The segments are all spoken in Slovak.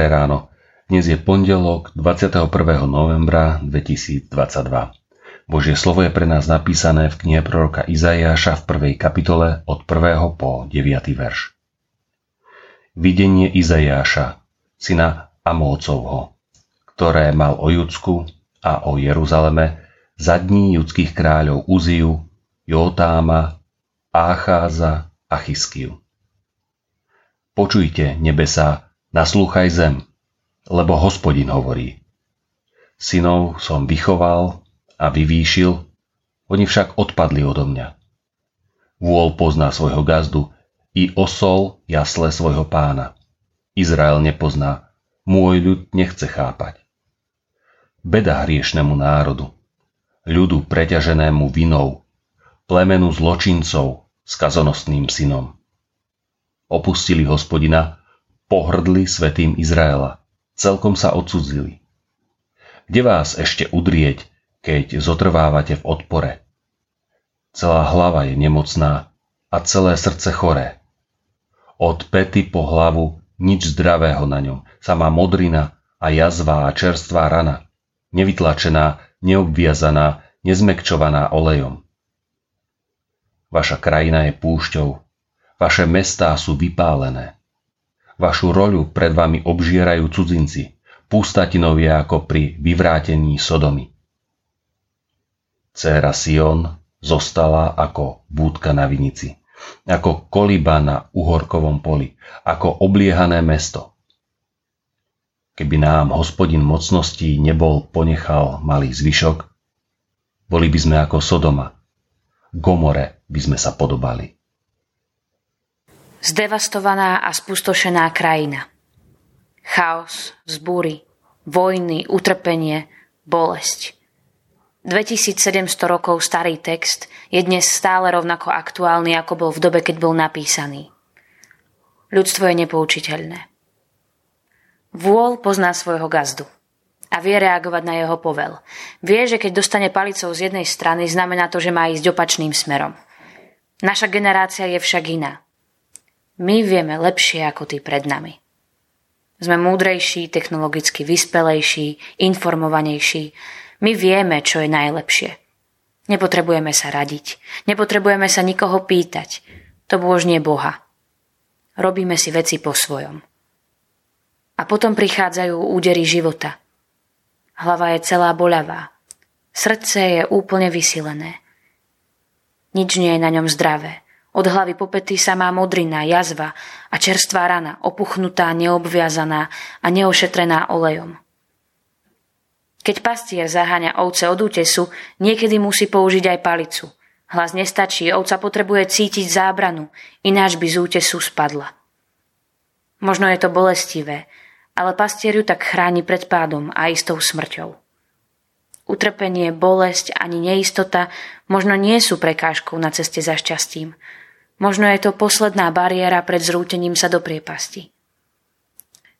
Dnes je pondelok 21. novembra 2022. Božie slovo je pre nás napísané v knihe proroka Izaiáša v prvej kapitole od 1. po 9. verš. Videnie Izaiáša, syna Amócovho, ktoré mal o Judsku a o Jeruzaleme za dní judských kráľov Uziu, Jotáma, Ácháza a Chyskiu. Počujte, nebesa, naslúchaj zem, lebo hospodin hovorí. Synov som vychoval a vyvýšil, oni však odpadli odo mňa. Vôľ pozná svojho gazdu, i osol jasle svojho pána. Izrael nepozná, môj ľud nechce chápať. Beda hriešnemu národu, ľudu preťaženému vinou, plemenu zločincov, skazonostným synom. Opustili hospodina, pohrdli svetým Izraela celkom sa odsudzili. Kde vás ešte udrieť, keď zotrvávate v odpore? Celá hlava je nemocná a celé srdce choré. Od pety po hlavu nič zdravého na ňom, samá modrina a jazva a čerstvá rana, nevytlačená, neobviazaná, nezmekčovaná olejom. Vaša krajina je púšťou, vaše mestá sú vypálené. Vašu roľu pred vami obžierajú cudzinci, pústatinovia ako pri vyvrátení Sodomy. Céra Sion zostala ako búdka na vinici, ako koliba na uhorkovom poli, ako obliehané mesto. Keby nám hospodin mocností nebol ponechal malý zvyšok, boli by sme ako Sodoma, Gomore by sme sa podobali zdevastovaná a spustošená krajina. Chaos, vzbúry, vojny, utrpenie, bolesť. 2700 rokov starý text je dnes stále rovnako aktuálny, ako bol v dobe, keď bol napísaný. Ľudstvo je nepoučiteľné. Vôľ pozná svojho gazdu a vie reagovať na jeho povel. Vie, že keď dostane palicou z jednej strany, znamená to, že má ísť opačným smerom. Naša generácia je však iná. My vieme lepšie ako tí pred nami. Sme múdrejší, technologicky vyspelejší, informovanejší. My vieme, čo je najlepšie. Nepotrebujeme sa radiť. Nepotrebujeme sa nikoho pýtať. To bôžnie Boha. Robíme si veci po svojom. A potom prichádzajú údery života. Hlava je celá boľavá. Srdce je úplne vysilené. Nič nie je na ňom zdravé. Od hlavy po pety sa má modrina, jazva a čerstvá rana, opuchnutá, neobviazaná a neošetrená olejom. Keď pastier zaháňa ovce od útesu, niekedy musí použiť aj palicu. Hlas nestačí, ovca potrebuje cítiť zábranu, ináč by z útesu spadla. Možno je to bolestivé, ale pastier ju tak chráni pred pádom a istou smrťou. Utrpenie, bolesť ani neistota možno nie sú prekážkou na ceste za šťastím, Možno je to posledná bariéra pred zrútením sa do priepasti.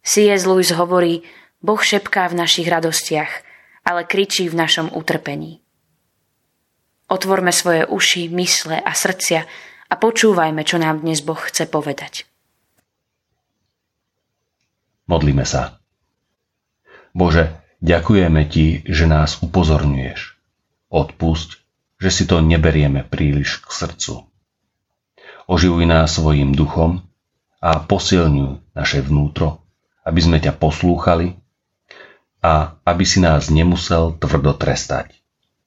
C.S. Lewis hovorí, Boh šepká v našich radostiach, ale kričí v našom utrpení. Otvorme svoje uši, mysle a srdcia a počúvajme, čo nám dnes Boh chce povedať. Modlíme sa. Bože, ďakujeme Ti, že nás upozorňuješ. Odpusť, že si to neberieme príliš k srdcu oživuj nás svojim duchom a posilňuj naše vnútro, aby sme ťa poslúchali a aby si nás nemusel tvrdo trestať.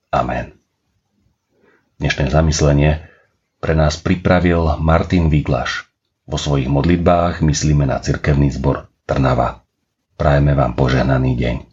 Amen. Dnešné zamyslenie pre nás pripravil Martin Viglaš. Vo svojich modlitbách myslíme na cirkevný zbor Trnava. Prajeme vám požehnaný deň.